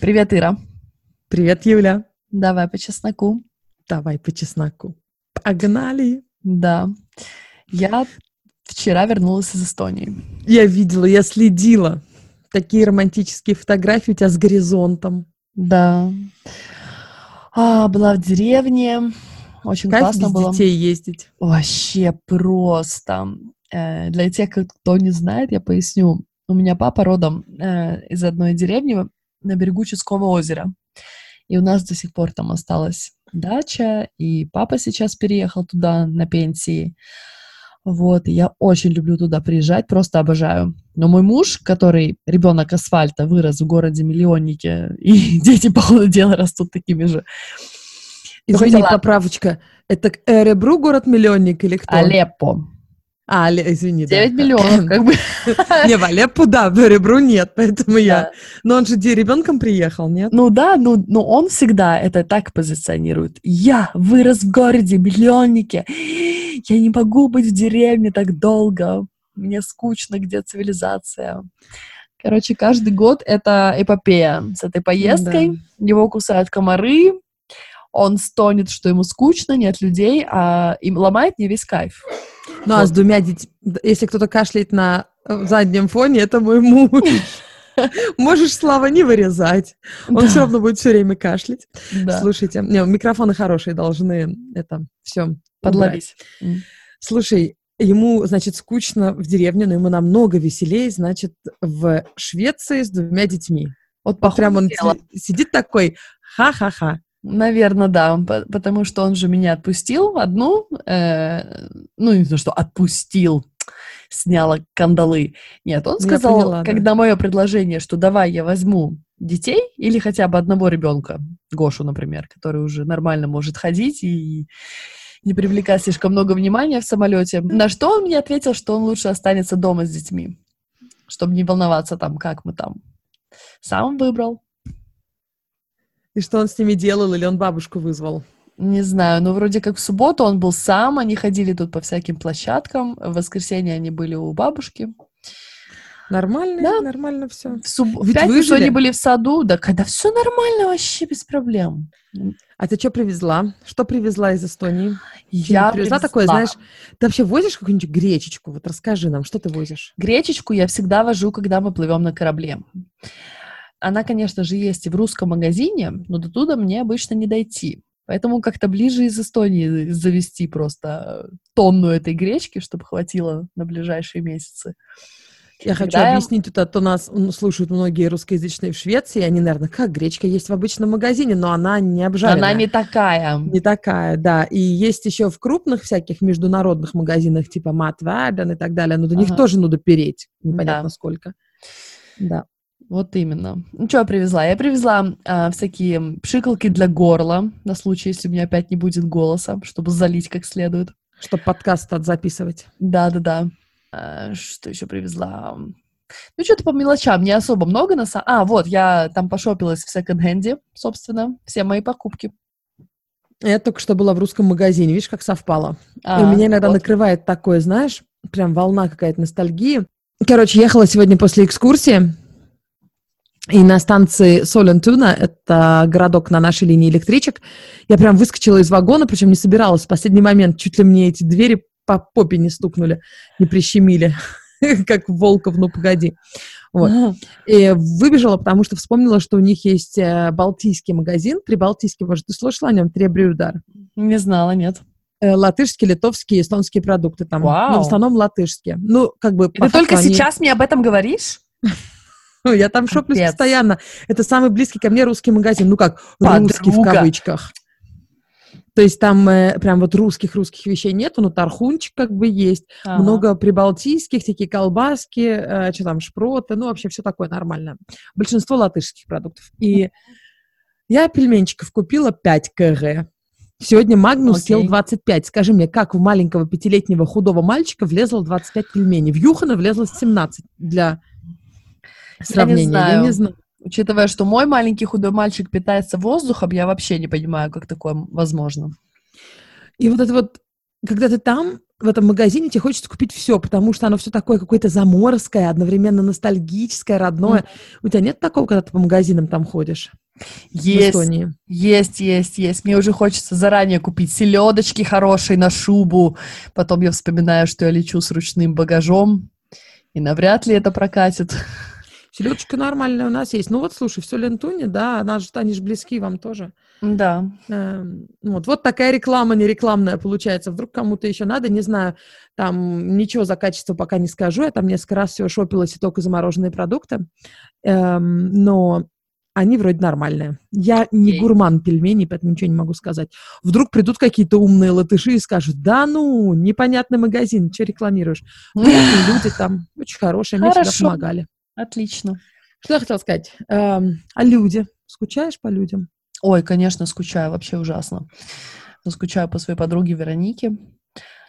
Привет, Ира. Привет, Юля. Давай по чесноку. Давай по чесноку. Погнали. Да. Я вчера вернулась из Эстонии. Я видела, я следила. Такие романтические фотографии у тебя с горизонтом. Да. А, была в деревне. Очень Кайф классно без было. детей ездить. Вообще просто. Э, Для тех, кто не знает, я поясню. У меня папа родом э, из одной деревни на берегу Ческого озера. И у нас до сих пор там осталась дача, и папа сейчас переехал туда на пенсии. Вот, и я очень люблю туда приезжать, просто обожаю. Но мой муж, который ребенок асфальта, вырос в городе миллионнике, и дети, по ходу дела, растут такими же. Извини, поправочка. Это Эребру город-миллионник или кто? Алеппо. А, извини, да. 9 миллионов, как бы. Не, в Алеппо, да, в Эребру нет, поэтому я... Да. Но он же ребенком приехал, нет? Ну да, ну, но он всегда это так позиционирует. Я вырос в городе, миллионнике. Я не могу быть в деревне так долго. Мне скучно, где цивилизация. Короче, каждый год это эпопея с этой поездкой. Его кусают комары, он стонет, что ему скучно, нет людей, а им ломает не весь кайф. Ну, а с двумя детьми... Если кто-то кашляет на э, заднем фоне, это мой муж. Можешь, Слава, не вырезать. Он Да. все равно будет все время кашлять. Да, Слушайте, не, микрофоны хорошие должны это все подловить. М. Слушай, ему, значит, скучно в деревне, но ему намного веселее, значит, в Швеции с двумя детьми. Вот Вот прям он си- сидит такой, ха-ха-ха. Наверное, да, по- потому что он же меня отпустил одну, э, ну, не то, что отпустил, сняла кандалы. Нет, он Я сказал, поняла, да. когда мое предложение, что давай я возьму детей или хотя бы одного ребенка, Гошу, например, который уже нормально может ходить и не привлекать слишком много внимания в самолете. На что он мне ответил, что он лучше останется дома с детьми, чтобы не волноваться там, как мы там. Сам выбрал. И что он с ними делал, или он бабушку вызвал? Не знаю, но вроде как в субботу он был сам, они ходили тут по всяким площадкам, в воскресенье они были у бабушки. Нормально, Да. нормально все. В, суб... в Ведь пятницу они были в саду, да когда все нормально вообще, без проблем. А ты что привезла? Что привезла из Эстонии? Я привезла такое, знаешь, ты вообще возишь какую-нибудь гречечку? Вот расскажи нам, что ты возишь? Гречечку я всегда вожу, когда мы плывем на корабле. Она, конечно же, есть и в русском магазине, но до туда мне обычно не дойти. Поэтому как-то ближе из Эстонии завести просто тонну этой гречки, чтобы хватило на ближайшие месяцы. Я хочу объяснить, тут, а то нас слушают многие русскоязычные в Швеции, и они, наверное, как гречка есть в обычном магазине, но она не обжаренная. Она не такая. Не такая, да. И есть еще в крупных всяких международных магазинах, типа Матваден и так далее, но до них Ага. тоже надо переть, непонятно Да. сколько. Да. Вот именно. Ну, что я привезла? Я привезла а, всякие пшикалки для горла, на случай, если у меня опять не будет голоса, чтобы залить как следует. Чтобы подкаст отзаписывать. Да-да-да. А, что еще привезла? Ну, что-то по мелочам, не особо много на самом... А, вот, я там пошопилась в секонд-хенде, собственно, все мои покупки. Я только что была в русском магазине, видишь, как совпало. И А, у меня иногда вот. накрывает такое, знаешь, прям волна какая-то ностальгии. Короче, ехала сегодня после экскурсии, и на станции Солентуна, это городок на нашей линии электричек, я прям выскочила из вагона, причем не собиралась. В последний момент чуть ли мне эти двери по попе не стукнули, не прищемили, как Волков, ну погоди. Вот. Ага. И выбежала, потому что вспомнила, что у них есть э, балтийский магазин, прибалтийский, может, ты слышала о нем, Требрюдар. Не знала, нет. Э, латышские, литовские, эстонские продукты там. Вау. Ну, в основном латышские. Ну, как бы... И ты только они- сейчас мне об этом говоришь? Я там шоплюсь Капец. постоянно. Это самый близкий ко мне русский магазин. Ну, как русский в Подруга. кавычках. То есть там э, прям вот русских-русских вещей нету, но тархунчик как бы есть. Ага. Много прибалтийских, такие колбаски, э, что там, шпроты, ну, вообще все такое нормально. Большинство латышских продуктов. И я пельменчиков купила 5 кг. Сегодня Магнус Окей. съел 25. Скажи мне, как в маленького пятилетнего худого мальчика влезло 25 пельменей? В Юхана влезло 17 для сравнения. знаю. Я не знаю. Учитывая, что мой маленький худой мальчик питается воздухом, я вообще не понимаю, как такое возможно. И вот это вот когда ты там, в этом магазине, тебе хочется купить все, потому что оно все такое какое-то заморское, одновременно ностальгическое, родное. Mm. У тебя нет такого, когда ты по магазинам там ходишь? Есть, есть, есть, есть. Мне уже хочется заранее купить селедочки хорошие на шубу. Потом я вспоминаю, что я лечу с ручным багажом, и навряд ли это прокатит. Селедочка нормальная у нас есть. Ну вот, слушай, все Лентуне, да, она же, они же близки вам тоже. Да. Эм, вот, вот такая реклама не рекламная получается. Вдруг кому-то еще надо, не знаю, там ничего за качество пока не скажу. Я там несколько раз все шопилась и только замороженные продукты. Эм, но они вроде нормальные. Я не гурман пельменей, поэтому ничего не могу сказать. Вдруг придут какие-то умные латыши и скажут, да ну, непонятный магазин, что рекламируешь? Люди там очень хорошие, мне всегда помогали. Отлично. Что я хотела сказать? Эм, а люди? Скучаешь по людям? Ой, конечно, скучаю, вообще ужасно. Но скучаю по своей подруге Веронике.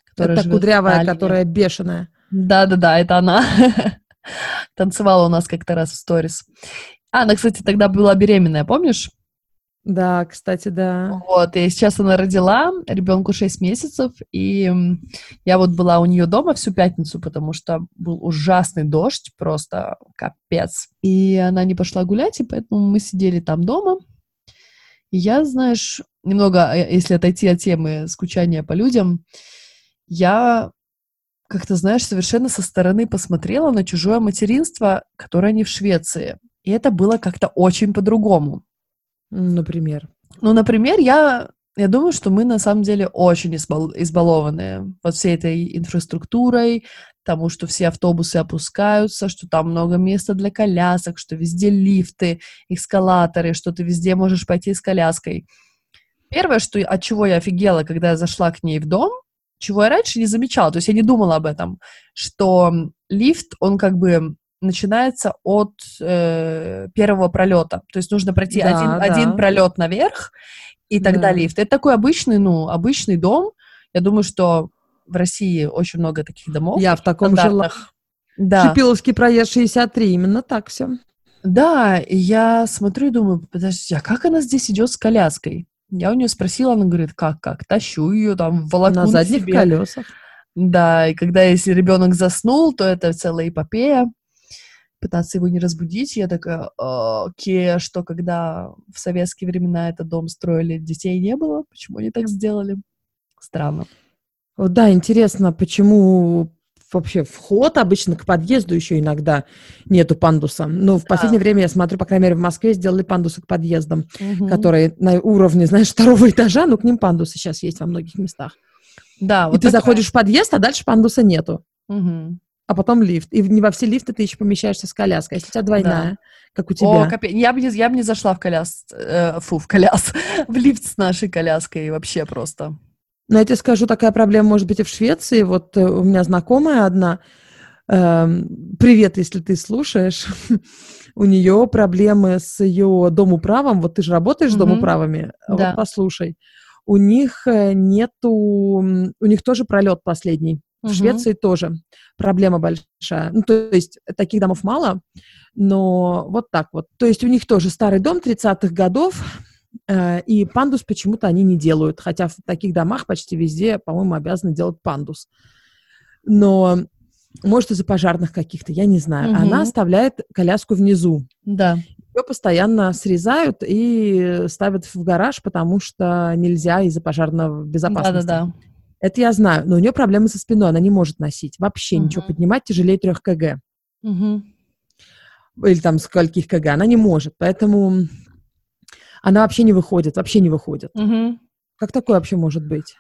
Которая это кудрявая, которая бешеная. Да-да-да, это она. Танцевала у нас как-то раз в сторис. А, она, кстати, тогда была беременная, помнишь? Да, кстати, да. Вот, и сейчас она родила, ребенку 6 месяцев, и я вот была у нее дома всю пятницу, потому что был ужасный дождь, просто капец. И она не пошла гулять, и поэтому мы сидели там дома. И я, знаешь, немного, э, если отойти от темы скучания по людям, я как-то, знаешь, совершенно со стороны посмотрела на чужое материнство, которое не в Швеции. И это было как-то очень по-другому. Например? Ну, например, я, я думаю, что мы на самом деле очень избал, избалованы вот всей этой инфраструктурой, тому, что все автобусы опускаются, что там много места для колясок, что везде лифты, эскалаторы, что ты везде можешь пойти с коляской. Первое, что, от чего я офигела, когда я зашла к ней в дом, чего я раньше не замечала, то есть я не думала об этом, что лифт, он как бы начинается от э, первого пролета. То есть нужно пройти да, один, да. один пролет наверх, и тогда да. лифт. Это такой обычный, ну, обычный дом. Я думаю, что в России очень много таких домов. Я в таком жила. Да. Шипиловский проезд 63, именно так все. Да, и я смотрю и думаю, подожди, а как она здесь идет с коляской? Я у нее спросила, она говорит, как, как? Тащу ее там, волоку на задних себе. колесах. Да, и когда если ребенок заснул, то это целая эпопея пытаться его не разбудить. Я такая, окей, а что когда в советские времена этот дом строили, детей не было? Почему они так сделали? Странно. Да, интересно, почему вообще вход обычно к подъезду еще иногда нету пандуса. Но в последнее время я смотрю, по крайней мере, в Москве сделали пандусы к подъездам, угу. которые на уровне, знаешь, второго этажа, но к ним пандусы сейчас есть во многих местах. Да, вот И такая... ты заходишь в подъезд, а дальше пандуса нету. Угу а потом лифт. И не во все лифты ты еще помещаешься с коляской. Если у тебя двойная, да. как у тебя. О, капец. Я бы не, я бы не зашла в коляс... Э, фу, в коляс. в лифт с нашей коляской вообще просто. Но я тебе скажу, такая проблема может быть и в Швеции. Вот э, у меня знакомая одна, э, привет, если ты слушаешь, у нее проблемы с ее домоуправом. Вот ты же работаешь mm-hmm. с домоуправами. Да. Вот послушай. У них э, нету, у них тоже пролет последний. В угу. Швеции тоже проблема большая. Ну, то есть таких домов мало, но вот так вот. То есть у них тоже старый дом 30-х годов, э, и пандус почему-то они не делают, хотя в таких домах почти везде, по-моему, обязаны делать пандус. Но может из-за пожарных каких-то, я не знаю. Угу. Она оставляет коляску внизу. Да. Ее постоянно срезают и ставят в гараж, потому что нельзя из-за пожарной безопасности. Да-да-да. Это я знаю, но у нее проблемы со спиной, она не может носить вообще uh-huh. ничего поднимать тяжелее 3 кг. Uh-huh. Или там скольких кг, она не может, поэтому она вообще не выходит, вообще не выходит. Uh-huh. Как такое вообще может быть?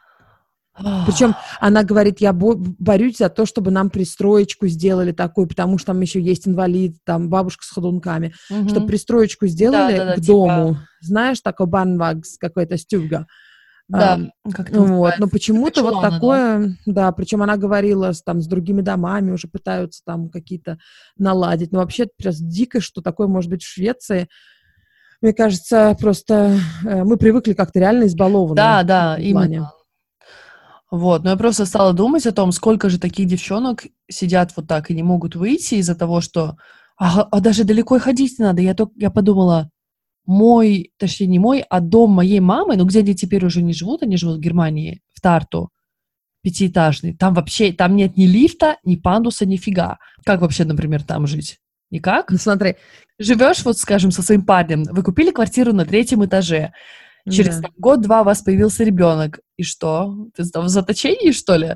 Причем она говорит, я борюсь за то, чтобы нам пристроечку сделали такую, потому что там еще есть инвалид, там бабушка с ходунками, угу. чтобы пристроечку сделали да, да, да, к типа... дому. Знаешь, такой банвагс, какой-то стюга. Да, а, как вот, но почему-то вот такое, да, да причем она говорила с, там с другими домами уже пытаются там какие-то наладить, но вообще просто дико, что такое может быть в Швеции. Мне кажется, просто э, мы привыкли как-то реально избалованы. Да, да, именно. Вот, но я просто стала думать о том, сколько же таких девчонок сидят вот так и не могут выйти из-за того, что а, а даже далеко ходить не надо. Я, только, я подумала, мой, точнее не мой, а дом моей мамы, ну где они теперь уже не живут, они живут в Германии, в Тарту, пятиэтажный. Там вообще, там нет ни лифта, ни пандуса, нифига. Как вообще, например, там жить? Никак? Ну, смотри. Живешь, вот, скажем, со своим парнем, вы купили квартиру на третьем этаже, через Да. год-два у вас появился ребенок, и что? Ты в заточении, что ли?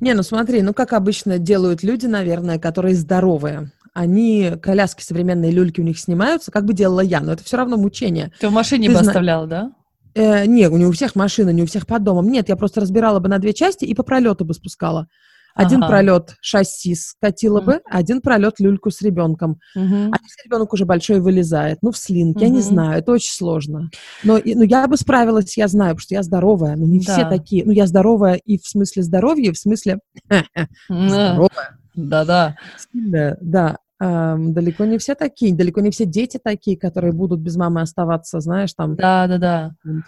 Не, ну смотри, ну как обычно делают люди, наверное, которые здоровые. Они, коляски современные, люльки у них снимаются, как бы делала я, но это все равно мучение. Ты в машине Ты бы зна- оставляла, да? Э, не, не у всех машина, не у всех под домом. Нет, я просто разбирала бы на две части и по пролету бы спускала. Один Ага. пролет шасси скатила бы, один пролет люльку с ребенком. Мгм. А если ребенок уже большой вылезает, ну, в слинг, я не знаю, это очень сложно. Но, и- ну, я бы справилась, я знаю, потому что я здоровая, но не все Да. такие. Ну, я здоровая и в смысле здоровья, и в смысле Да, здоровая. Да-да. Сильная, да. Ам, далеко не все такие, далеко не все дети такие, которые будут без мамы оставаться, знаешь, там. Да-да-да. М.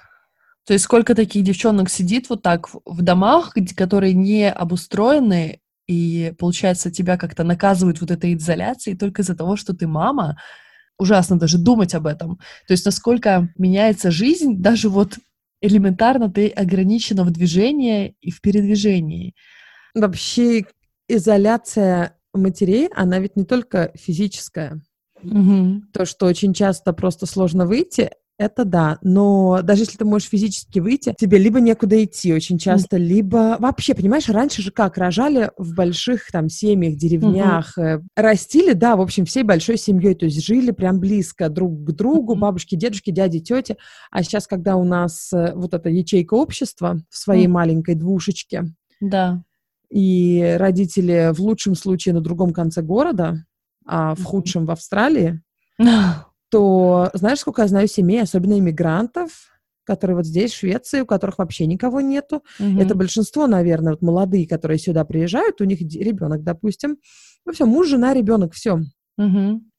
То есть сколько таких девчонок сидит вот так в- домах, которые не обустроены, и, получается, тебя как-то наказывают вот этой изоляцией только из-за того, что ты мама. Ужасно даже думать об этом. То есть насколько меняется жизнь, даже вот элементарно ты ограничена в движении и в передвижении. Вообще изоляция матерей, она ведь не только физическая. Мгм. То, что очень часто просто сложно выйти, это да. Но даже если ты можешь физически выйти, тебе либо некуда идти очень часто, либо вообще, понимаешь, раньше же как рожали в больших там семьях, деревнях, э, растили, да, в общем, всей большой семьей, то есть жили прям близко друг к другу, Мгм. бабушки, дедушки, дяди, тети. А сейчас, когда у нас э, вот эта ячейка общества в своей Мгм. маленькой двушечке, Да. И родители в лучшем случае на другом конце города, а в худшем в Австралии, то знаешь, сколько я знаю семей, особенно иммигрантов, которые вот здесь, в Швеции, у которых вообще никого нету. Это Мгм. большинство, наверное, вот молодые, которые сюда приезжают, у них ребенок, допустим. Ну все, муж, жена, ребенок, все. Мгм.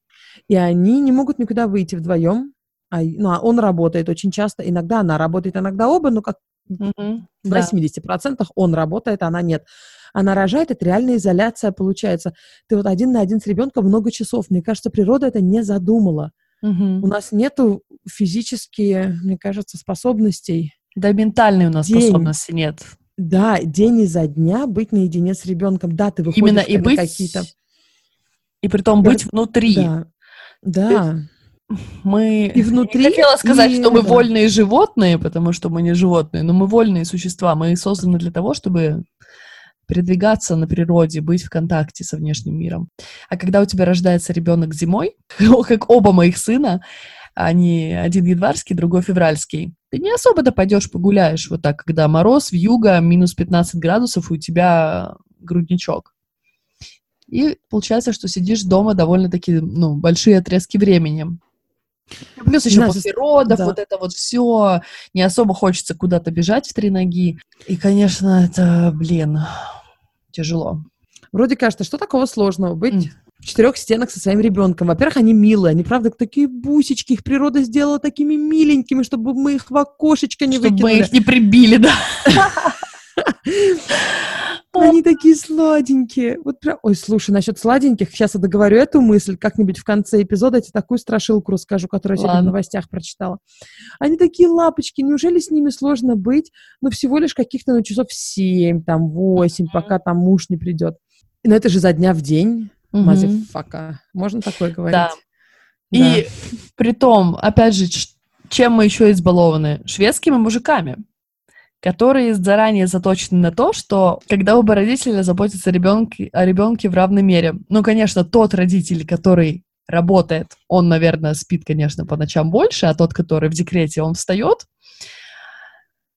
И они не могут никуда выйти вдвоем. А, ну, а он работает очень часто. Иногда она работает, иногда оба, но как В Да. 80% он работает, она нет. Она рожает, это реальная изоляция получается. Ты вот один на один с ребенком много часов. Мне кажется, природа это не задумала. Мгм. У нас нету физически, мне кажется, способностей. Да, ментальной у нас День. способности нет. Да, день изо дня быть наедине с ребенком. Да, ты выходишь Именно и на быть, какие-то... и при том быть внутри. Да, да. Мы И внутри, не хотела сказать, и что мы вольные животные, потому что мы не животные, но мы вольные существа. Мы созданы для того, чтобы передвигаться на природе, быть в контакте со внешним миром. А когда у тебя рождается ребенок зимой, как оба моих сына, они один январский, другой февральский, ты не особо-то пойдешь погуляешь вот так, когда мороз, вьюга, минус 15 градусов, и у тебя грудничок. И получается, что сидишь дома довольно-таки, ну, большие отрезки времени. Плюс еще после родов, да. вот это вот все, не особо хочется куда-то бежать в три ноги. И, конечно, это, блин, тяжело. Вроде кажется, что такого сложного быть М. в четырех стенах со своим ребенком. Во-первых, они милые, они, правда, такие бусечки, их природа сделала такими миленькими, чтобы мы их в окошечко не Чтобы мы выкинули. их не прибили, да. Они такие сладенькие. Вот прям... Ой, слушай, насчет сладеньких, сейчас я договорю эту мысль, как-нибудь в конце эпизода я тебе такую страшилку расскажу, которую я сегодня в новостях прочитала. Они такие лапочки, неужели с ними сложно быть? Ну, всего лишь каких-то, ну, часов семь, там, восемь, пока там муж не придет. Но это же за дня в день, Мгм. мазефака. Можно такое говорить? Да. И при том, опять же, чем мы еще избалованы? Шведскими мужиками, которые заранее заточены на то, что когда оба родителя заботятся ребенке, о ребенке в равной мере. Ну, конечно, тот родитель, который работает, он, наверное, спит, конечно, по ночам больше, а тот, который в декрете, он встает.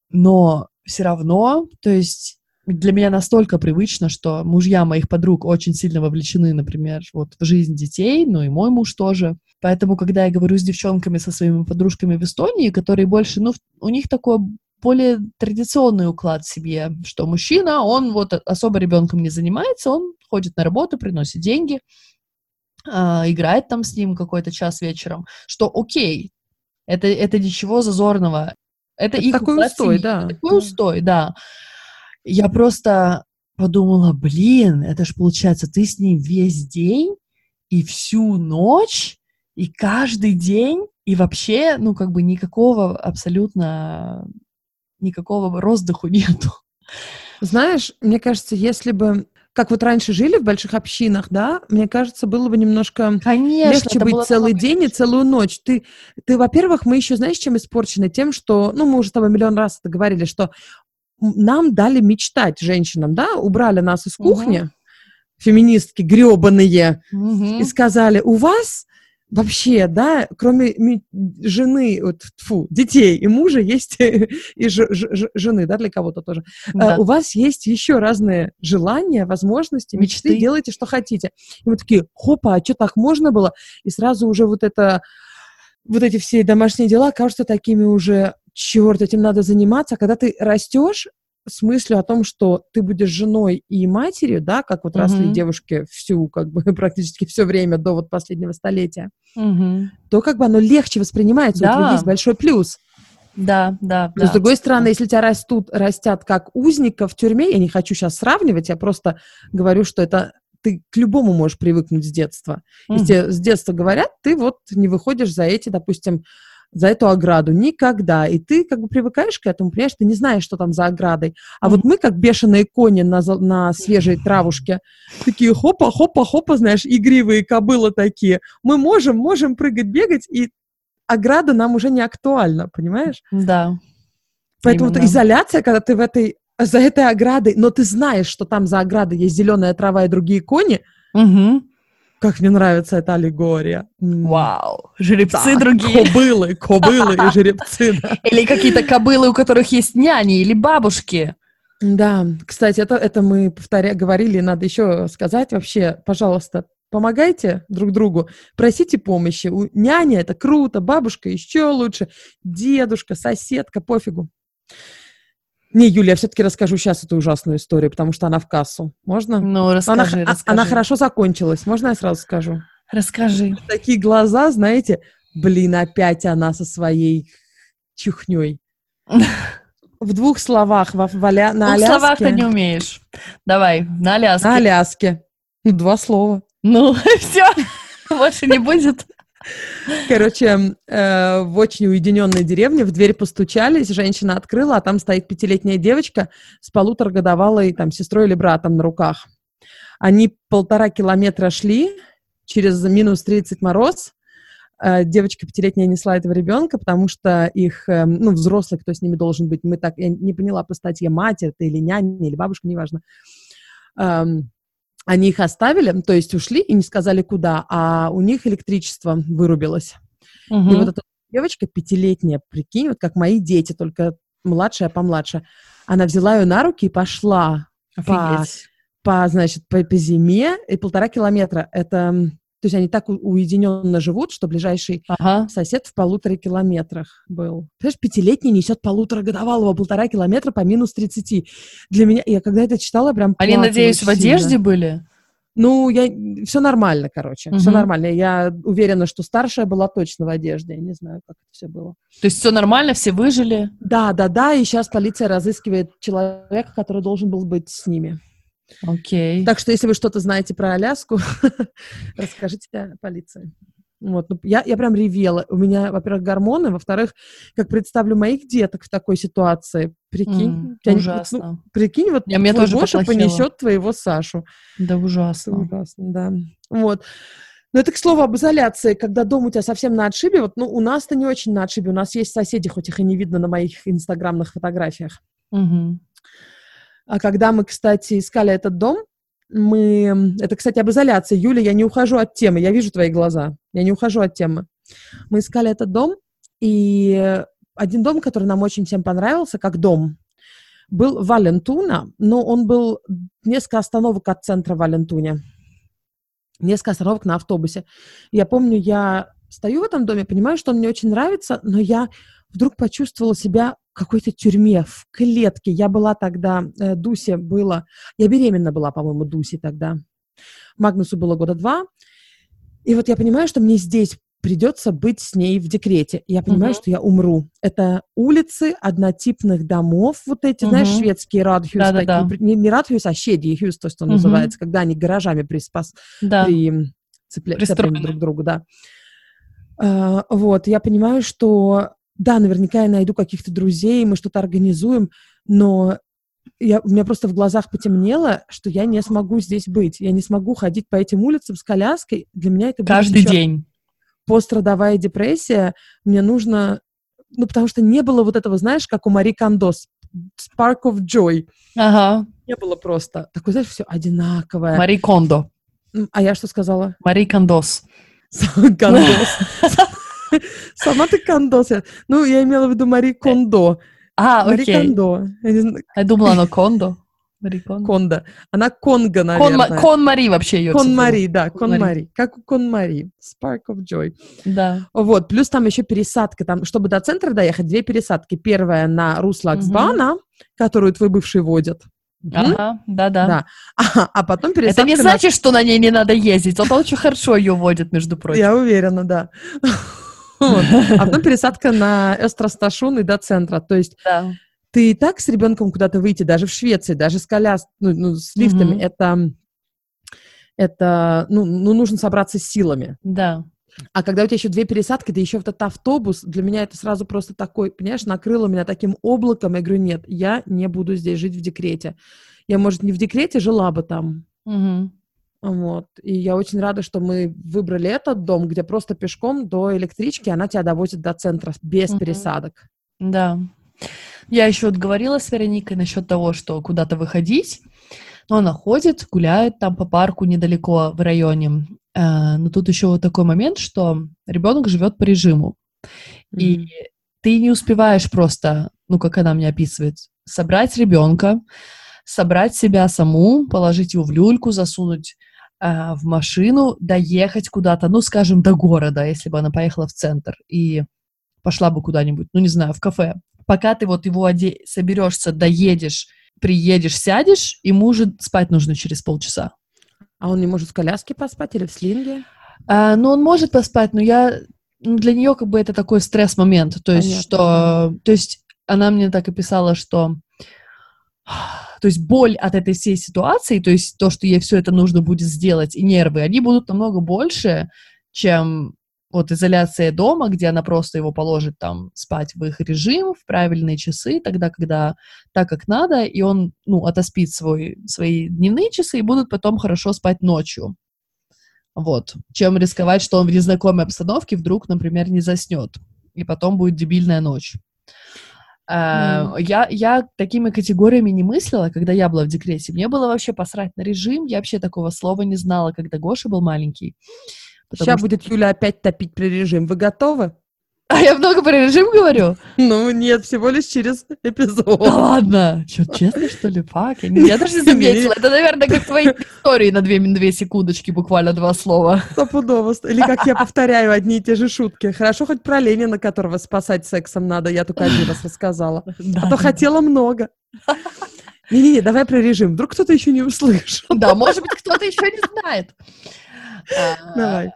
Но все равно, то есть для меня настолько привычно, что мужья моих подруг очень сильно вовлечены, например, вот в жизнь детей, ну и мой муж тоже. Поэтому, когда я говорю с девчонками, со своими подружками в Эстонии, которые больше, ну, у них такой более традиционный уклад в семье, что мужчина, он вот особо ребенком не занимается, он ходит на работу, приносит деньги, а, играет там с ним какой-то час вечером, что окей, это, это ничего зазорного. Это, Это их такой устой, семьи, да. это Такой устой, да. Я просто подумала, блин, это ж получается, ты с ней весь день и всю ночь, и каждый день, и вообще, ну, как бы никакого абсолютно, никакого роздыху нету. Знаешь, мне кажется, если бы как вот раньше жили в больших общинах, да, мне кажется, было бы немножко Конечно, легче быть целый намного день и целую ночь. Ты, ты, во-первых, мы еще, знаешь, чем испорчены? Тем, что, ну, мы уже с тобой миллион раз это говорили, что нам дали мечтать женщинам, да, убрали нас из кухни, феминистки гребаные, Мгм. и сказали, у вас вообще, да, кроме жены, вот, фу, детей и мужа, есть и ж- ж- жены, да, для кого-то тоже. Да. А, у вас есть еще разные желания, возможности, мечты, Мечты. делайте, что хотите. И мы такие, хопа, а что так можно было? И сразу уже вот это, вот эти все домашние дела кажутся такими уже, черт, этим надо заниматься. А когда ты растешь с мыслью о том, что ты будешь женой и матерью, да, как вот росли Мгм. девушки всю, как бы, практически все время до вот последнего столетия, Мгм. то как бы оно легче воспринимается, у тебя Да. есть большой плюс. Да, да, Но, с да. другой стороны, если тебя растут, растят как узника в тюрьме, я не хочу сейчас сравнивать, я просто говорю, что это ты к любому можешь привыкнуть с детства. Если тебе с детства говорят, ты вот не выходишь за эти, допустим, за эту ограду никогда. И ты как бы привыкаешь к этому, понимаешь, ты не знаешь, что там за оградой. А вот мы, как бешеные кони на, на свежей травушке, такие хопа, хопа, хопа, знаешь, игривые кобылы такие. Мы можем, можем прыгать, бегать, и ограда нам уже не актуальна, понимаешь? Да. Поэтому Именно. изоляция, когда ты в этой за этой оградой, но ты знаешь, что там за оградой есть зеленая трава и другие кони, Мгм. Как мне нравится эта аллегория. Вау. Жеребцы Да, другие. Кобылы, кобылы и жеребцы. да. Или какие-то кобылы, у которых есть няни или бабушки. Да, кстати, это, это мы повторя, говорили, надо еще сказать вообще, пожалуйста, помогайте друг другу, просите помощи. У няня это круто, бабушка еще лучше, дедушка, соседка, пофигу. Не, Юля, я все-таки расскажу сейчас эту ужасную историю, потому что она в кассу. Можно? Ну, она, расскажи, а- расскажи. она хорошо закончилась. Можно я сразу скажу? Расскажи. Такие глаза, знаете, блин, опять она со своей чухней. В двух словах, во, Валя, на В Аляске. словах ты не умеешь. Давай, на Аляске. На Аляске. Ну, Два слова. Ну, все. Больше не будет. Короче, э, в очень уединенной деревне в дверь постучались, женщина открыла, а там стоит пятилетняя девочка с полуторагодовалой там сестрой или братом на руках. Они полтора километра шли через минус 30 мороз. Э, Девочка пятилетняя несла этого ребенка, потому что их, э, ну, взрослый, кто с ними должен быть, мы так, я не поняла по статье, мать это или няня, или бабушка, неважно. Эм, Они их оставили, то есть ушли и не сказали куда, а у них электричество вырубилось. И Мгм. вот эта девочка пятилетняя, прикинь, вот как мои дети, только младшая, помладше, она взяла ее на руки и пошла по, Офигеть. по значит, по, по зиме, и полтора километра. Это, то есть они так уединенно живут, что ближайший Ага. сосед в полутора километрах был. Понимаешь, пятилетний несет полуторагодовалого полтора километра по минус 30. Для меня, я когда это читала, прям Они, надеюсь, в сильно. одежде были? Ну, я... все нормально, короче, все Мгм. нормально. Я уверена, что старшая была точно в одежде. Я не знаю, как это все было. То есть все нормально, все выжили? Да, да, да, и сейчас полиция разыскивает человека, который должен был быть с ними. Окей. Так что, если вы что-то знаете про Аляску, расскажите полиции. Вот, ну, я, я прям ревела. У меня, во-первых, гормоны, во-вторых, как представлю моих деток в такой ситуации. Прикинь, не- ужасно. ну, прикинь, вот Я- мне тоже Гоша поплохело. понесет твоего Сашу. Да Это ужасно. ужасно, да. Вот. Но это, к слову, об изоляции, когда дом у тебя совсем на отшибе. Вот, ну, у нас-то не очень на отшибе. У нас есть соседи, хоть их и не видно на моих инстаграмных фотографиях. Мгм. А когда мы, кстати, искали этот дом, мы... Это, кстати, об изоляции. Юля, я не ухожу от темы. Я вижу твои глаза. Я не ухожу от темы. Мы искали этот дом, и один дом, который нам очень всем понравился, как дом, был Валентуна, но он был несколько остановок от центра Валентуне. Несколько остановок на автобусе. Я помню, я стою в этом доме, понимаю, что он мне очень нравится, но я вдруг почувствовала себя какой-то тюрьме, в клетке. Я была тогда, э, Дусе было, я беременна была, по-моему, Дусе тогда. Магнусу было года два. И вот я понимаю, что мне здесь придется быть с ней в декрете. Я понимаю, Мгм. что я умру. Это улицы однотипных домов, вот эти, знаешь, Мгм. шведские радхюс, Да-да-да. такие, при- не, не радхюс, а щедьехюс, то, что Мгм. называется, когда они гаражами приспас, Да. при цепля- цеплями друг к другу, да. А, вот, я понимаю, что, да, наверняка я найду каких-то друзей, мы что-то организуем, но я, у меня просто в глазах потемнело, что я не смогу здесь быть. Я не смогу ходить по этим улицам с коляской. Для меня это будет Каждый еще день. пострадовая депрессия. Мне нужно... Ну, потому что не было вот этого, знаешь, как у Мари Кондос. Spark of joy. Ага. Не было просто. Такое, знаешь, все одинаковое. Мари Кондо. А я что сказала? Мари Кондос. Кондос. Сама ты кондос. Я- Ну, я имела в виду Мари Кондо. А, Мари окей. Кондо. Я думала, оно Кондо. Мари Кондо. Кондо. Она Конго, Кон, наверное. Ма- Кон Мари вообще ее. Кон Мари, да, Кон Кон Мари. Мари. Как у Кон Мари. Spark of Joy. Да. Вот, плюс там еще пересадка. Там, чтобы до центра доехать, две пересадки. Первая на Руслаксбана, которую твой бывший водит. Ага, да-да. Да. А, а потом пересадка Это не на- значит, что на ней не надо ездить. Он очень хорошо ее водит, между прочим. Я уверена, да. Вот. А потом пересадка на Эстрасташун и до центра. То есть ты и так с ребенком куда-то выйти, даже в Швеции, даже с коляс, ну, ну, с лифтами, это, это ну, ну, нужно собраться с силами. Да. А когда у тебя еще две пересадки, ты еще в этот автобус, для меня это сразу просто такой, понимаешь, накрыло меня таким облаком. Я говорю, нет, я не буду здесь жить в декрете. Я, может, не в декрете жила бы там, Мгм. Вот. И я очень рада, что мы выбрали этот дом, где просто пешком до электрички она тебя довозит до центра без Мгм. пересадок. Да. Я еще вот говорила с Вероникой насчет того, что куда-то выходить. Но она ходит, гуляет там по парку недалеко в районе. Э, Но тут еще вот такой момент, что ребенок живет по режиму. И Мгм. ты не успеваешь просто, ну, как она мне описывает, собрать ребенка, собрать себя саму, положить его в люльку, засунуть а, в машину, доехать куда-то, ну, скажем, до города, если бы она поехала в центр и пошла бы куда-нибудь, ну, не знаю, в кафе. Пока ты вот его оде... соберешься, доедешь, приедешь, сядешь, ему уже спать нужно через полчаса. А он не может в коляске поспать или в слинге? А, ну, он может поспать, но я... ну, для нее как бы это такой стресс-момент. То есть, Понятно, что... То есть, она мне так и писала, что... То есть, боль от этой всей ситуации, то есть, то, что ей все это нужно будет сделать, и нервы, они будут намного больше, чем вот изоляция дома, где она просто его положит там спать в их режим, в правильные часы, тогда, когда так, как надо, и он, ну, отоспит свой, свои дневные часы и будут потом хорошо спать ночью. Вот. Чем рисковать, что он в незнакомой обстановке вдруг, например, не заснет. И потом будет дебильная ночь. А, Я, я такими категориями не мыслила, когда я была в декрете. Мне было вообще посрать на режим. Я вообще такого слова не знала, когда Гоша был маленький. Сейчас что- будет Юля опять топить при режим. Вы готовы? А я много про режим говорю? Ну, нет, всего лишь через эпизод. Да ладно. Что, честно, что ли? Фак. Я, не- я даже не заметила. Это, наверное, как твои истории на две, две секундочки, буквально два слова. Стопудово. Или как я повторяю одни и те же шутки. Хорошо, хоть про Ленина, которого спасать сексом надо, я только один раз рассказала. А то хотела много. Не-не-не, давай про режим. Вдруг кто-то еще не услышал. Да, может быть, кто-то еще не знает. А, Давай.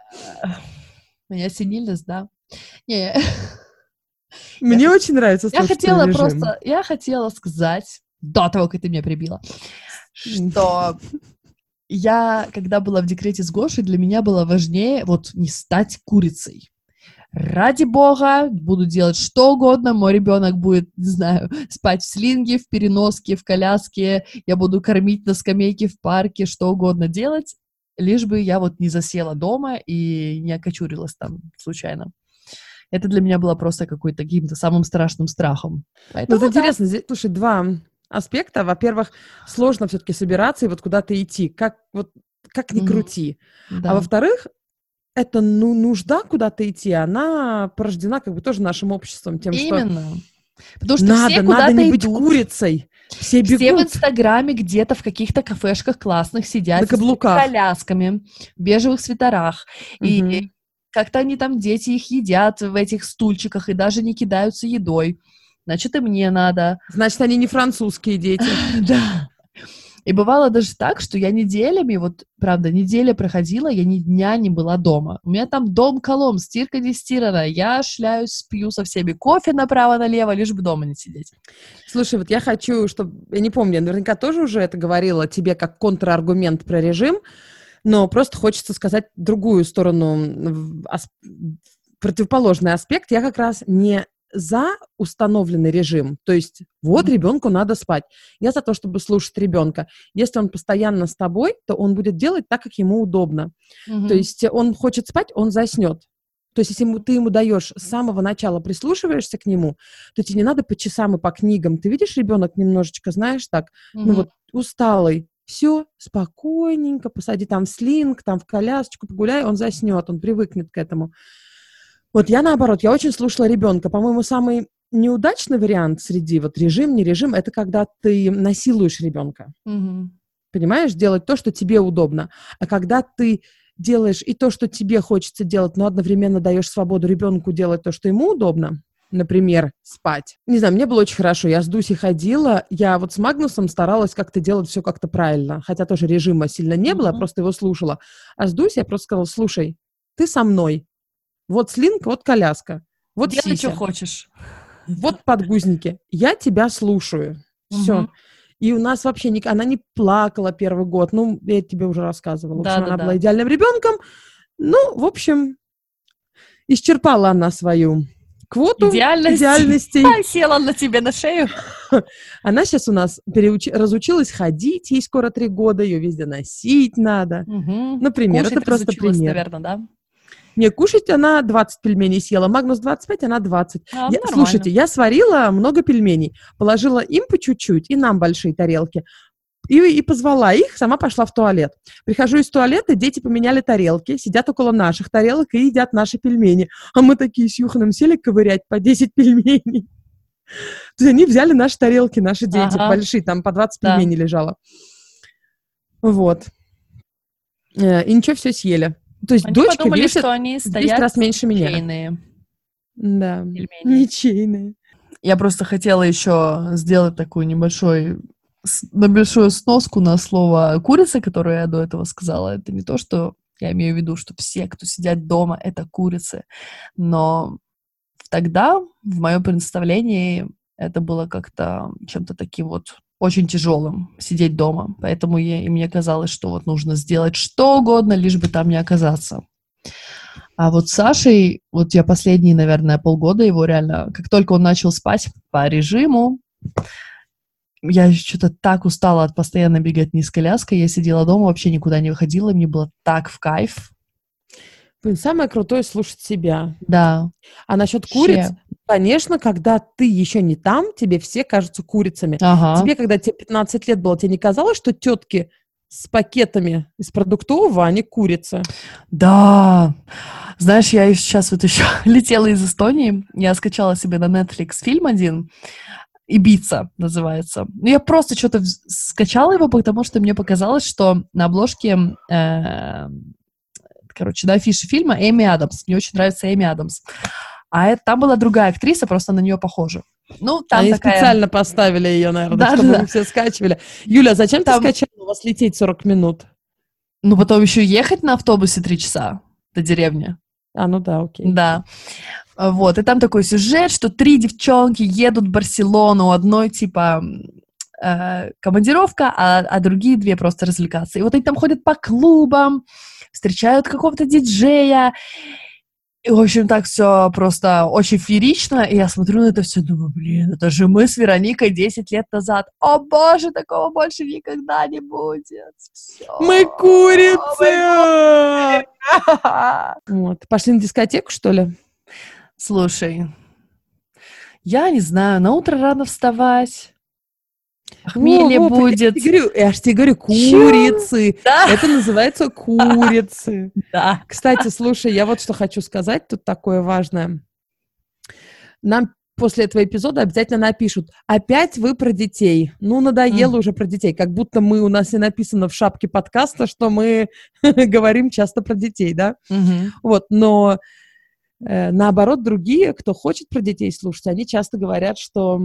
Меня осенились, да. Не, Мне очень нравится я хотела режим. просто, я хотела сказать, до того, как ты меня прибила, что я, когда была в декрете с Гошей, для меня было важнее вот не стать курицей. Ради бога, буду делать что угодно, мой ребенок будет, не знаю, спать в слинге, в переноске, в коляске, я буду кормить на скамейке в парке, что угодно делать, лишь бы я вот не засела дома и не окочурилась там случайно. Это для меня было просто какой-то каким-то самым страшным страхом. Ну, Поэтому это да. интересно. Здесь, слушай, два аспекта. Во-первых, сложно все-таки собираться и вот куда-то идти. Как, вот, как ни крути. Да. А во-вторых, это ну, нужда куда-то идти, она порождена как бы тоже нашим обществом, тем, что Именно. Потому что надо, все надо не быть идут. курицей. Все бегут. Все в Инстаграме где-то в каких-то кафешках классных сидят На с каблуках. колясками, в бежевых свитерах. И Мгм. Как-то они там, дети их едят в этих стульчиках и даже не кидаются едой. Значит, и мне надо. Значит, они не французские дети. Да. И бывало даже так, что я неделями, вот, правда, неделя проходила, я ни дня не была дома. У меня там дом колом, стирка не стирана, я шляюсь, пью со всеми кофе направо-налево, лишь бы дома не сидеть. Слушай, вот я хочу, чтобы... Я не помню, я наверняка тоже уже это говорила тебе как контраргумент про режим, но просто хочется сказать другую сторону, противоположный аспект. Я как раз не за установленный режим. То есть вот ребенку надо спать. Я за то, чтобы слушать ребенка. Если он постоянно с тобой, то он будет делать так, как ему удобно. То есть он хочет спать, он заснет. То есть если ему, ты ему даешь с самого начала, прислушиваешься к нему, то тебе не надо по часам и по книгам. Ты видишь, ребенок немножечко, знаешь, так, ну вот усталый, все, спокойненько, посади там в слинг, там в колясочку, погуляй, он заснет, он привыкнет к этому. Вот я наоборот, я очень слушала ребенка. По-моему, самый неудачный вариант среди вот режим, не режим, это когда ты насилуешь ребенка. Мгм. Понимаешь, делать то, что тебе удобно. А когда ты делаешь и то, что тебе хочется делать, но одновременно даешь свободу ребенку делать то, что ему удобно, например, спать. Не знаю, мне было очень хорошо. Я с Дусей ходила, я вот с Магнусом старалась как-то делать все как-то правильно, хотя тоже режима сильно не было, я просто его слушала. А с Дусей я просто сказала, слушай, ты со мной. Вот слинг, вот коляска, вот Делай, сися, что хочешь. вот подгузники. Я тебя слушаю. Все. И у нас вообще не, она не плакала первый год. Ну, я тебе уже рассказывала. В общем, она Да-да-да. была идеальным ребенком. Ну, в общем, исчерпала она свою квоту Идеальность. идеальностей. Села на тебе на шею. Она сейчас у нас переучи- разучилась ходить, ей скоро три года, ее везде носить надо. Мгм. Например, Кушать это просто пример. наверное, да? Не, кушать она 20 пельменей съела, Магнус 25, она 20. А, Я- нормально. слушайте, я сварила много пельменей, положила им по чуть-чуть, и нам большие тарелки, и, и позвала их, сама пошла в туалет. Прихожу из туалета, дети поменяли тарелки, сидят около наших тарелок и едят наши пельмени. А мы такие с Юханом сели ковырять по 10 пельменей. То есть они взяли наши тарелки, наши дети, Ага. большие, там по 20 Да. пельменей лежало. Вот. Э, И ничего, все съели. То есть Они дочка подумали, весит что они в 10 стоят раз меньше меня. чайные Да. пельмени. Ничейные. Я просто хотела еще сделать такую небольшой с- небольшую сноску на слово курица, которое я до этого сказала. Это не то, что я имею в виду, что все, кто сидят дома, это курицы. Но тогда, в моем представлении, это было как-то чем-то таким вот очень тяжелым сидеть дома. Поэтому я, и мне казалось, что вот нужно сделать что угодно, лишь бы там не оказаться. А вот с Сашей, вот я последние, наверное, полгода его реально, как только он начал спать по режиму, я что-то так устала от постоянно бегать с коляской, я сидела дома, вообще никуда не выходила, и мне было так в кайф. Блин, самое крутое слушать себя. Да. А насчет куриц, конечно, когда ты еще не там, тебе все кажутся курицами. Ага. Тебе, когда тебе 15 лет было, тебе не казалось, что тетки с пакетами из продуктового, они курицы? Да. Знаешь, я сейчас вот еще летела из Эстонии, я скачала себе на Netflix фильм один, «Ибица» называется. Ну, я просто что-то скачала его, потому что мне показалось, что на обложке, э, короче, на афише фильма Эми Адамс. Мне очень нравится Эми Адамс. А это, там была другая актриса, просто на нее похожа. Ну, там они такая... специально поставили ее, наверное, Да, чтобы да, вы все скачивали. Юля, зачем Там- ты скачала? У вас лететь 40 минут. Ну, потом еще ехать на автобусе три часа до деревни. А, ну да, окей. Да. Вот, и там такой сюжет, что три девчонки едут в Барселону, одной типа э, командировка, а, а другие две просто развлекаться. И вот они там ходят по клубам, встречают какого-то диджея. И, в общем, так все просто очень феерично. И я смотрю на это все, думаю, блин, это же мы с Вероникой 10 лет назад. О боже, такого больше никогда не будет. Всё. Мы курицы! Вот. Пошли на дискотеку, что ли? Слушай, я не знаю, на утро рано вставать. Хмелье Во, во, Я, будет. тебе говорю, я ж тебе говорю, курицы. Да, Это называется курицы. да. Кстати, слушай, я вот что хочу сказать, тут такое важное. Нам после этого эпизода обязательно напишут, опять вы про детей. Ну, надоело Мгм. уже про детей. Как будто мы, у нас не написано в шапке подкаста, что мы говорим часто про детей, да? Мгм. Вот, но э, наоборот, другие, кто хочет про детей слушать, они часто говорят, что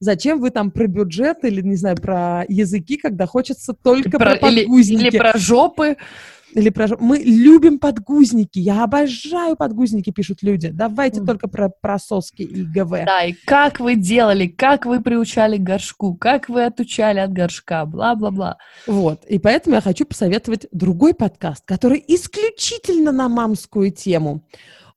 зачем вы там про бюджет или, не знаю, про языки, когда хочется только про, Про- или, подгузники. или про жопы. Или про... ж- Мы любим подгузники. Я обожаю подгузники, пишут люди. Давайте Мгм. только про, про соски и ГВ. Да, и как вы делали, как вы приучали к горшку, как вы отучали от горшка, бла-бла-бла. Вот. И поэтому я хочу посоветовать другой подкаст, который исключительно на мамскую тему.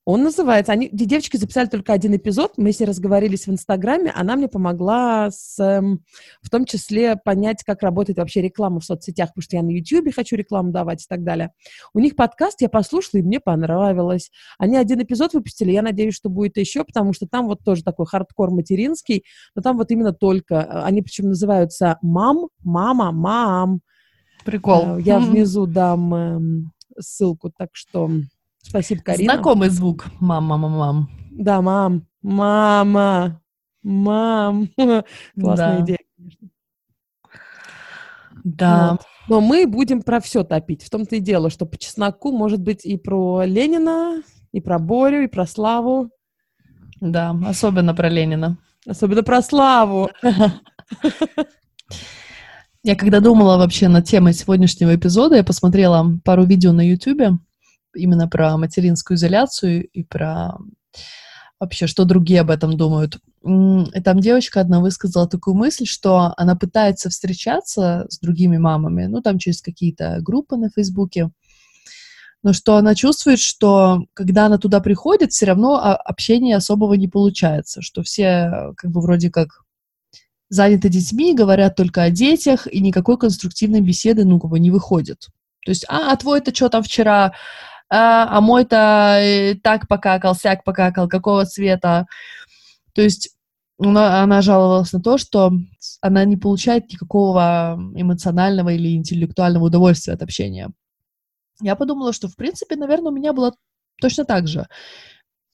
Он называется, они, девочки записали только один эпизод, мы с ней разговорились в Инстаграме, она мне помогла с, эм, в том числе понять, как работает вообще реклама в соцсетях, потому что я на Ютьюбе хочу рекламу давать и так далее. У них подкаст я послушала, и мне понравилось. Они один эпизод выпустили, я надеюсь, что будет еще, потому что там вот тоже такой хардкор материнский, но там вот именно только, э, они причем называются «мам», «мама», «мам». Прикол. Э, я внизу дам эм, ссылку, так что Спасибо, Карина. Знакомый звук. Мам, мама, мам. Да, мам. Мама. Мам. Классная да. идея, конечно. Да. Вот. Но мы будем про все топить. В том-то и дело, что по чесноку может быть и про Ленина, и про Борю, и про Славу. Да, особенно про Ленина. Особенно про Славу. Я когда думала вообще над темой сегодняшнего эпизода, я посмотрела пару видео на YouTube именно про материнскую изоляцию и про вообще, что другие об этом думают. И там девочка одна высказала такую мысль, что она пытается встречаться с другими мамами, ну, там через какие-то группы на Фейсбуке, но что она чувствует, что когда она туда приходит, все равно общения особого не получается, что все как бы вроде как заняты детьми, говорят только о детях, и никакой конструктивной беседы, ну, как бы не выходит. То есть, а, а твой-то что там вчера а, а мой-то э, так покакал, сяк покакал, какого цвета. То есть она, жаловалась на то, что она не получает никакого эмоционального или интеллектуального удовольствия от общения. Я подумала, что, в принципе, наверное, у меня было точно так же.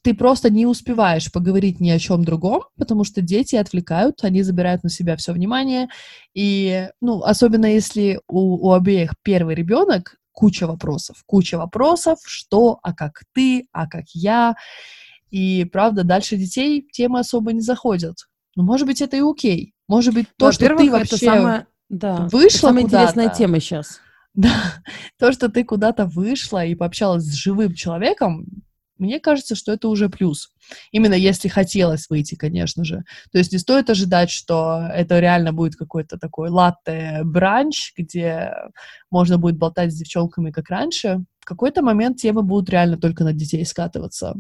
Ты просто не успеваешь поговорить ни о чем другом, потому что дети отвлекают, они забирают на себя все внимание. И, ну, особенно если у, у обеих первый ребенок, куча вопросов, куча вопросов, что, а как ты, а как я. И, правда, дальше детей темы особо не заходят. Но, может быть, это и окей. Может быть, то, что ты вообще это самое, да, вышла это самая интересная тема сейчас. Да, то, что ты куда-то вышла и пообщалась с живым человеком, мне кажется, что это уже плюс. Именно если хотелось выйти, конечно же. То есть не стоит ожидать, что это реально будет какой-то такой латте-бранч, где можно будет болтать с девчонками, как раньше. В какой-то момент темы будут реально только на детей скатываться.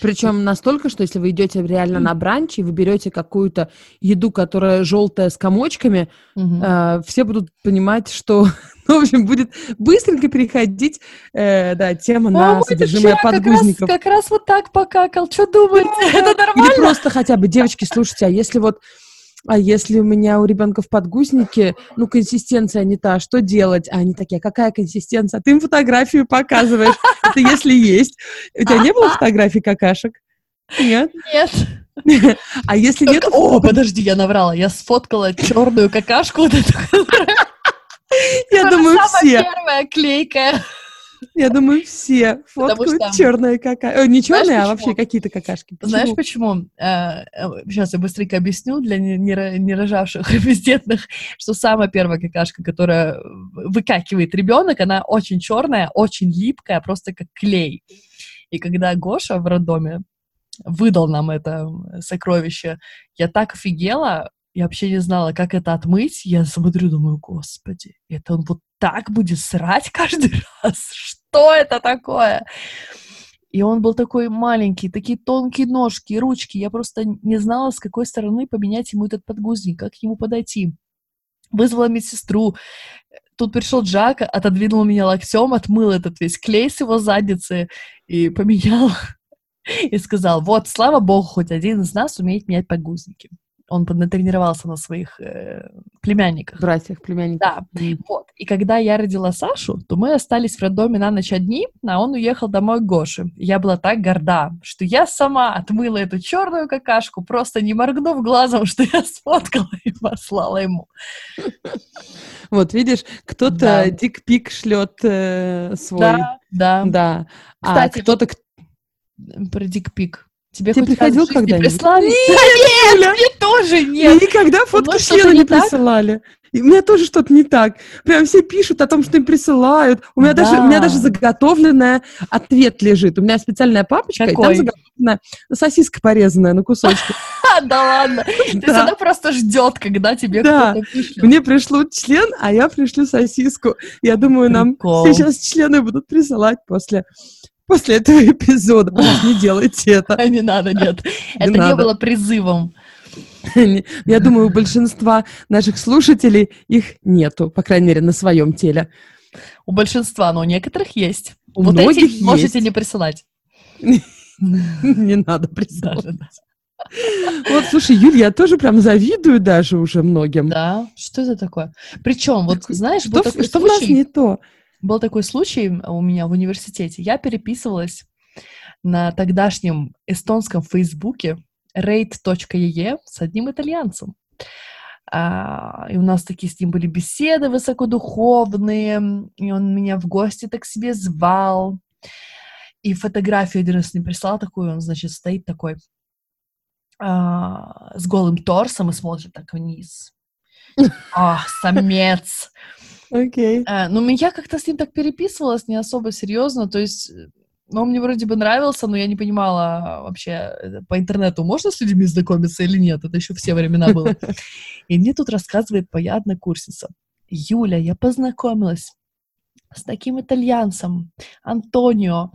Причем настолько, что если вы идете реально на бранч и вы берете какую-то еду, которая желтая с комочками, угу. э, все будут понимать, что, ну, в общем, будет быстренько переходить, э, да, тема а на содержимое подгузников. Как раз, как раз вот так покакал. Что думаете? Это нормально? Или просто хотя бы, девочки, слушайте, а если вот а если у меня у ребенка в подгузнике, ну, консистенция не та, что делать? А они такие, а какая консистенция? Ты им фотографию показываешь, это если есть. У тебя не было фотографий какашек? Нет? Нет. А если нет... О, подожди, я наврала. Я сфоткала черную какашку вот эту. Я думаю, все. первая клейкая. Я думаю, все фоткают что... черные какашки. Э, не черные, а вообще какие-то какашки. Почему? Знаешь почему? сейчас э, я быстренько объясню для не рожавших бездетных, что самая первая какашка, которая выкакивает ребенок, она очень черная, очень липкая, просто как клей. И когда Гоша в роддоме выдал нам это сокровище, я так офигела, я вообще не знала, как это отмыть. Я смотрю, думаю, господи, это он вот так будет срать каждый раз? Что это такое? И он был такой маленький, такие тонкие ножки, ручки. Я просто не знала, с какой стороны поменять ему этот подгузник, как к нему подойти. Вызвала медсестру. Тут пришел Джак, отодвинул меня локтем, отмыл этот весь клей с его задницы и поменял. И сказал, вот, слава богу, хоть один из нас умеет менять подгузники он натренировался на своих э, племянниках. Братьях, племянниках. Да. Mm. Вот. И когда я родила Сашу, то мы остались в роддоме на ночь одни, а он уехал домой к Гоше. Я была так горда, что я сама отмыла эту черную какашку, просто не моргнув глазом, что я сфоткала и послала ему. Вот, видишь, кто-то да. дикпик шлет э, свой. Да, да. Да. А Кстати, а кто-то... Про дикпик. Тебе, Тебе приходил когда-нибудь? Прислали? Нет, нет, мне тоже нет. Мне никогда фотку члена не присылали. И у меня тоже что-то не так. Прям все пишут о том, что им присылают. У меня, да. даже, у меня даже заготовленный ответ лежит. У меня специальная папочка, Какой? и там заготовленная сосиска порезанная на кусочки. Да ладно. То есть она просто ждет, когда тебе кто-то пишет. Мне пришлют член, а я пришлю сосиску. Я думаю, нам сейчас члены будут присылать после после этого эпизода. Пожалуйста, не делайте это. Не надо, нет. Это не было призывом. Я думаю, у большинства наших слушателей их нету, по крайней мере, на своем теле. У большинства, но у некоторых есть. У вот многих этих можете есть. не присылать. Не надо присылать. Вот, слушай, Юль, я тоже прям завидую даже уже многим. Да, что это такое? Причем, вот знаешь, Что, что в нас не то? Был такой случай у меня в университете. Я переписывалась на тогдашнем эстонском фейсбуке rate.ee с одним итальянцем. А, и у нас такие с ним были беседы высокодуховные, и он меня в гости так себе звал. И фотографию один раз мне прислал такую, он, значит, стоит такой а, с голым торсом и смотрит так вниз. А, самец. Окей. Э, Ну, я как-то с ним так переписывалась, не особо серьезно, то есть, э, он мне вроде бы нравился, но я не понимала а, вообще, э, по интернету можно с людьми знакомиться или нет, это еще все времена было. И мне тут рассказывает моя однокурсница. Юля, я познакомилась с таким итальянцем, Антонио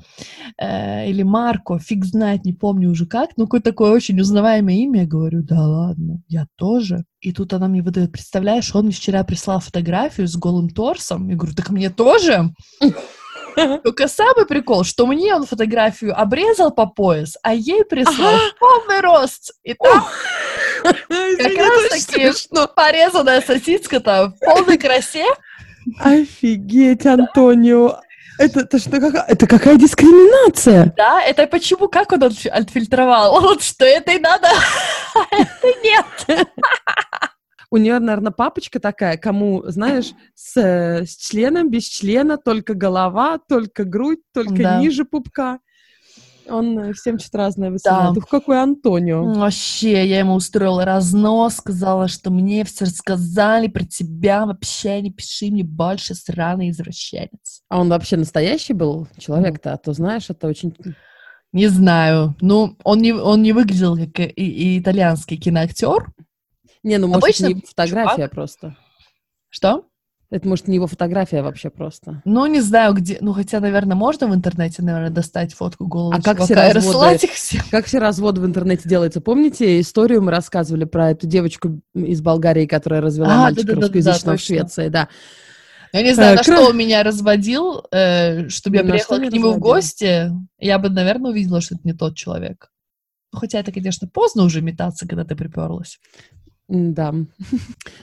э, или Марко, фиг знает, не помню уже как, но какое-то такое очень узнаваемое имя. Я говорю, да ладно, я тоже. И тут она мне выдает, представляешь, он мне вчера прислал фотографию с голым торсом. Я говорю, так мне тоже? Только самый прикол, что мне он фотографию обрезал по пояс, а ей прислал Ага. полный рост. И там Извини, раз таки- порезанная сосиска-то в полной красе. Офигеть, Антонио. Это, это что, какая, это какая дискриминация? Да, это почему, как он отфи- отфильтровал? Вот что это и надо, а это нет. У нее, наверное, папочка такая, кому, знаешь, с, с членом, без члена, только голова, только грудь, только Да. ниже пупка. Он э, всем что-то разное высылает. Да. Ух, какой Антонио. Вообще, я ему устроила разнос, сказала, что мне все рассказали про тебя, вообще не пиши мне больше, сраный извращенец. А он вообще настоящий был человек-то? А то, знаешь, это очень... Не знаю, ну, он не, он не выглядел как и- и итальянский киноактер. Не, ну, может, Обычно не фотография чувак. просто. Что? Это, может, не его фотография вообще просто. Ну, не знаю, где, ну, хотя, наверное, можно в интернете, наверное, достать фотку головы А как все разводы? их всем. Как все разводы в интернете делаются? Помните историю мы рассказывали про эту девочку из Болгарии, которая развела А, мальчика да-да-да-да, русскоязычного в точно. Швеции, да. Я не знаю, Э, на кра- что он меня разводил, э, чтобы я на приехала к нему в разводил. гости, я бы, наверное, увидела, что это не тот человек. Ну, Хотя это, конечно, поздно уже метаться, когда ты приперлась. Да.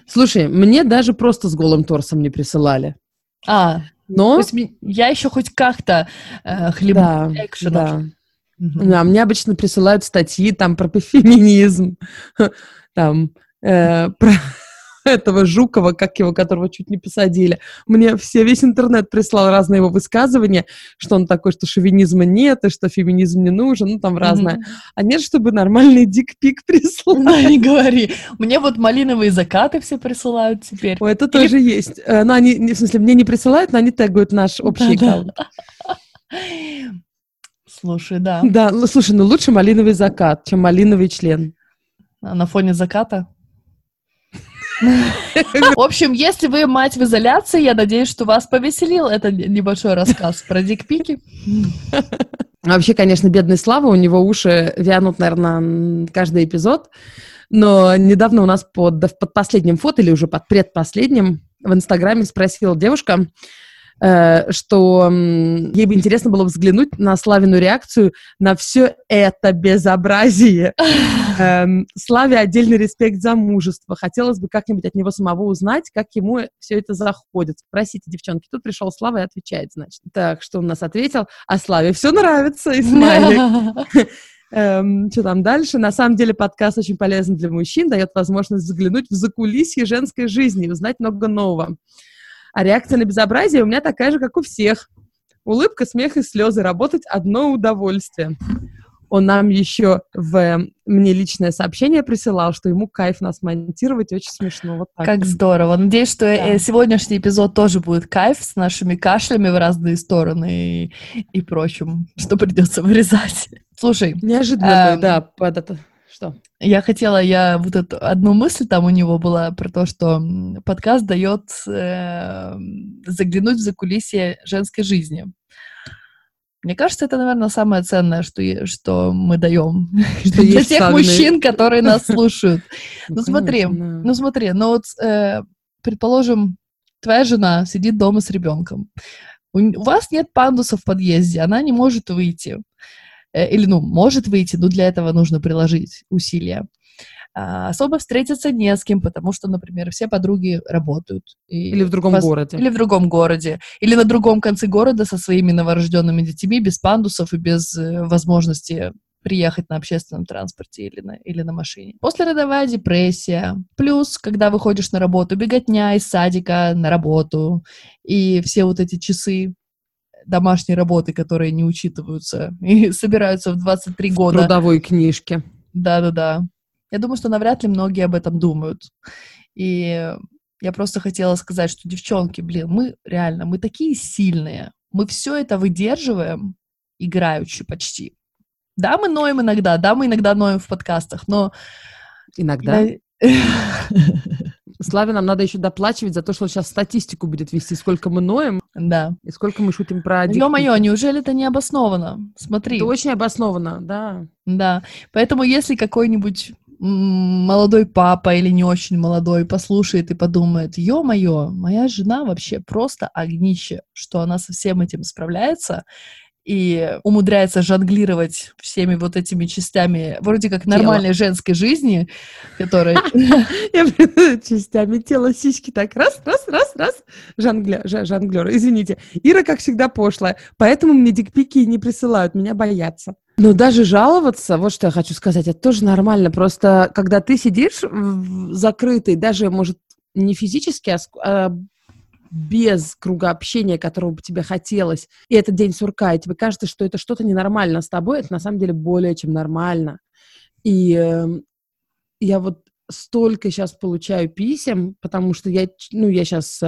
Слушай, мне даже просто с голым торсом не присылали. А, то Но, есть ми- я еще хоть как-то э, хлебну да, экшенов. да. Мгм. Да, мне обычно присылают статьи там про феминизм, там э, про этого Жукова, как его, которого чуть не посадили. Мне все, весь интернет прислал разные его высказывания, что он такой, что шовинизма нет, и что феминизм не нужен, ну там разное. Мгм. А нет, чтобы нормальный дикпик прислал. Ну, не говори. Мне вот малиновые закаты все присылают теперь. Ой, это тоже есть. Э, Но они, не- в смысле, мне не присылают, но они тегают наш общий Да-да. аккаунт. Слушай, да. Да, ну слушай, ну лучше малиновый закат, чем малиновый член. А на фоне заката? В общем, если вы мать в изоляции, я надеюсь, что вас повеселил этот небольшой рассказ про дикпики. А Вообще, конечно, бедный Слава, у него уши вянут, наверное, каждый эпизод. Но недавно у нас под, под последним фото, или уже под предпоследним, в Инстаграме спросила девушка, э, что ей бы интересно было взглянуть на Славину реакцию на все это безобразие. Эм, Славе отдельный респект за мужество. Хотелось бы как-нибудь от него самого узнать, как ему все это заходит. Спросите, девчонки. Тут пришел Слава и отвечает, значит. Так, что он нас ответил? А Славе все нравится, и смайлик. Эм, что там дальше? На самом деле подкаст очень полезен для мужчин, дает возможность заглянуть в закулисье женской жизни и узнать много нового. А реакция на безобразие у меня такая же, как у всех. Улыбка, смех и слезы. Работать одно удовольствие. Он нам еще в э, мне личное сообщение присылал, что ему кайф нас монтировать, очень смешно. Вот так. Как здорово. Надеюсь, что э, Да. сегодняшний эпизод тоже будет кайф с нашими кашлями в разные стороны и, и прочим, что придется вырезать. Слушай, Неожиданно, Эм. да, под это. Что? я хотела, я вот эту одну мысль там у него была про то, что подкаст дает э, заглянуть в закулисье женской жизни. Мне кажется, это, наверное, самое ценное, что, что мы даем Что для тех сагны. мужчин, которые нас слушают. Ну, Ну смотри, конечно, ну смотри, ну вот, э, предположим, твоя жена сидит дома с ребенком. У, вас нет пандуса в подъезде, она не может выйти. Э, или, ну, может выйти, но для этого нужно приложить усилия. А, особо встретиться не с кем, потому что, например, все подруги работают. И Или в другом вас- городе. Или в другом городе. Или на другом конце города со своими новорожденными детьми, без пандусов и без э, возможности приехать на общественном транспорте или на, или на машине. Послеродовая депрессия. Плюс, когда выходишь на работу, беготня из садика на работу. И все вот эти часы домашней работы, которые не учитываются и собираются в 23 В года. трудовой книжке. Да-да-да. Я думаю, что навряд ли многие об этом думают. И я просто хотела сказать, что, девчонки, блин, мы реально, мы такие сильные. Мы все это выдерживаем, играючи почти. Да, мы ноем иногда, да, мы иногда ноем в подкастах, но... Иногда. Славе нам надо еще доплачивать за то, что он сейчас статистику будет вести, сколько мы ноем Да. и сколько мы шутим про Ё-моё, диктики. неужели это не обосновано? Смотри. Это очень обоснованно, да. Да, поэтому если какой-нибудь молодой папа или не очень молодой послушает и подумает, ё-моё, моя жена вообще просто огнище, что она со всем этим справляется и умудряется жонглировать всеми вот этими частями, вроде как нормальной женской жизни, которая... Частями тела сиськи так раз, раз, раз, раз. Жонглер, извините. Ира, как всегда, пошлая. Поэтому мне дикпики не присылают, меня боятся. Но даже жаловаться, вот что я хочу сказать, это тоже нормально. Просто когда ты сидишь закрытый, даже, может, не физически, а, а без круга общения, которого бы тебе хотелось, и этот день сурка, и тебе кажется, что это что-то ненормально с тобой, это на самом деле более чем нормально. И эм, я вот столько сейчас получаю писем, потому что я, ну, я сейчас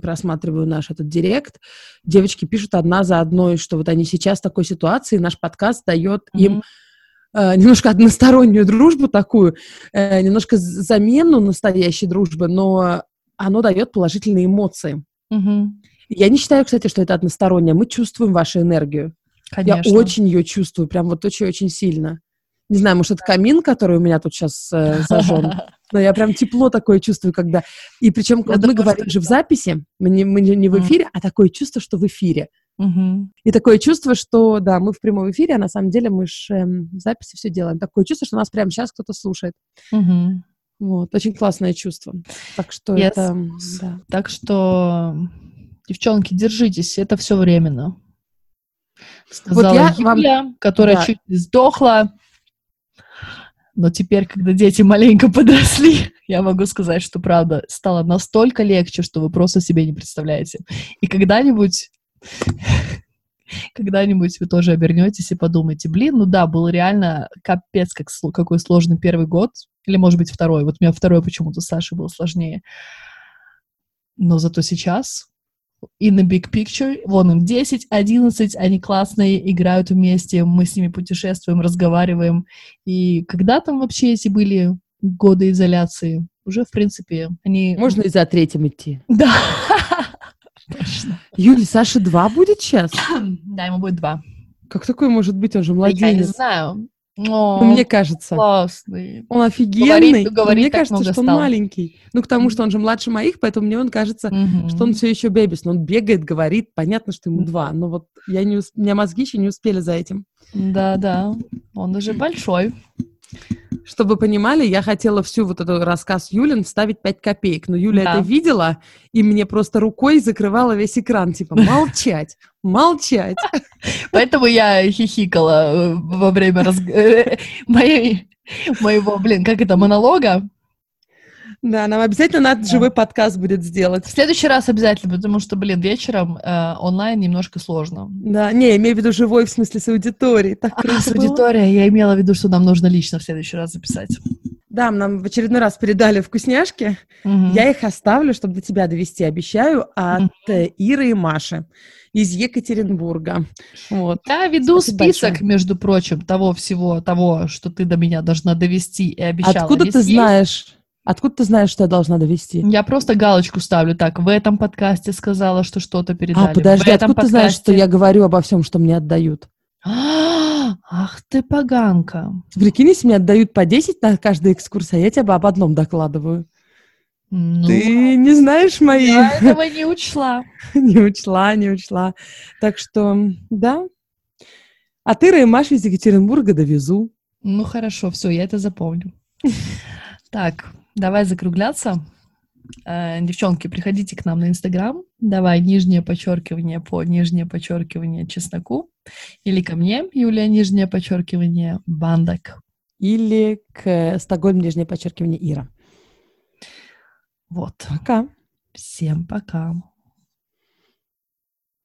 просматриваю наш этот директ, девочки пишут одна за одной, что вот они сейчас в такой ситуации, наш подкаст дает им э, немножко одностороннюю дружбу такую, э, немножко замену настоящей дружбы, но оно дает положительные эмоции. Мгм. Я не считаю, кстати, что это одностороннее. Мы чувствуем вашу энергию. Конечно. Я очень ее чувствую, прям вот очень-очень сильно. Не знаю, может, это камин, который у меня тут сейчас зажжен, но я прям тепло такое чувствую, когда... И причем вот мы говорим же в записи, мы не, мы не в эфире, а такое чувство, что в эфире. Мгм. И такое чувство, что, да, мы в прямом эфире, а на самом деле мы ж эм, в записи все делаем. Такое чувство, что нас прямо сейчас кто-то слушает. Мгм. Вот, очень классное чувство. Так что Yes. это... да. Так что, девчонки, держитесь, это все временно. Сказала я вам- Юля, которая да. чуть не сдохла. Но теперь, когда дети маленько подросли, я могу сказать, что правда стало настолько легче, что вы просто себе не представляете. И когда-нибудь, когда-нибудь вы тоже обернетесь и подумаете, блин, ну да, был реально капец, как, какой сложный первый год, или, может быть, второй. Вот у меня второй почему-то с Сашей был сложнее. Но зато сейчас in the big picture, вон им 10, 11, они классные, играют вместе, мы с ними путешествуем, разговариваем. И когда там вообще эти были годы изоляции? Уже, в принципе, они... Можно и за третьим идти. Да. Юль, Саша 2 будет сейчас? Да, ему будет два. Как такое может быть? Он же Я не младенец. знаю. Но Ну, мне кажется. классный. Он офигенный, Говорит- говорит мне кажется, что он стал. маленький. Ну, к тому, что он же младше моих, поэтому мне он кажется, Мгм. что он все еще бебис. Но он бегает, говорит, понятно, что ему два. Но вот я не у меня мозги еще не успели за этим. Да, да. Он уже большой. Чтобы понимали, я хотела всю вот эту рассказ Юлин вставить 5 копеек, но Юля Да. это видела, и мне просто рукой закрывала весь экран, типа, молчать, молчать. Поэтому я хихикала э, во время э, моей- моего, блин, как это, монолога. Да, нам обязательно надо Да. живой подкаст будет сделать. В следующий раз обязательно, потому что, блин, вечером э, онлайн немножко сложно. Да, не, имею в виду живой, в смысле, с аудиторией. Так А, круто с аудиторией я имела в виду, что нам нужно лично в следующий раз записать. Да, нам в очередной раз передали вкусняшки. Мгм. Я их оставлю, чтобы до тебя довести, обещаю, от э, Иры и Маши из Екатеринбурга. Вот. Я веду Спасибо список, большое. между прочим, того всего, того, что ты до меня должна довести и обещала Откуда не ты знаешь? Откуда ты знаешь, что я должна довести? Я просто галочку ставлю. Так, в этом подкасте сказала, что что-то передали. А, подожди, в этом откуда ты знаешь, что подкасте- я говорю обо всем, что мне отдают? А, Ах ты поганка. Прикинь, если мне отдают по 10 на каждой экскурсии, а я тебе об одном докладываю. Ну, Ты не знаешь мои... я этого не учла. не учла, не учла. Так что, да. А ты, Реймаш, из Екатеринбурга довезу. Ну хорошо, все, я это запомню. Так, давай закругляться. Э, Девчонки, приходите к нам на Инстаграм. Давай нижнее подчеркивание по нижнее подчеркивание чесноку. Или ко мне, Юлия, нижнее подчеркивание бандок. Или к Стокгольм, нижнее подчеркивание, Ира. Вот. Пока. Всем пока.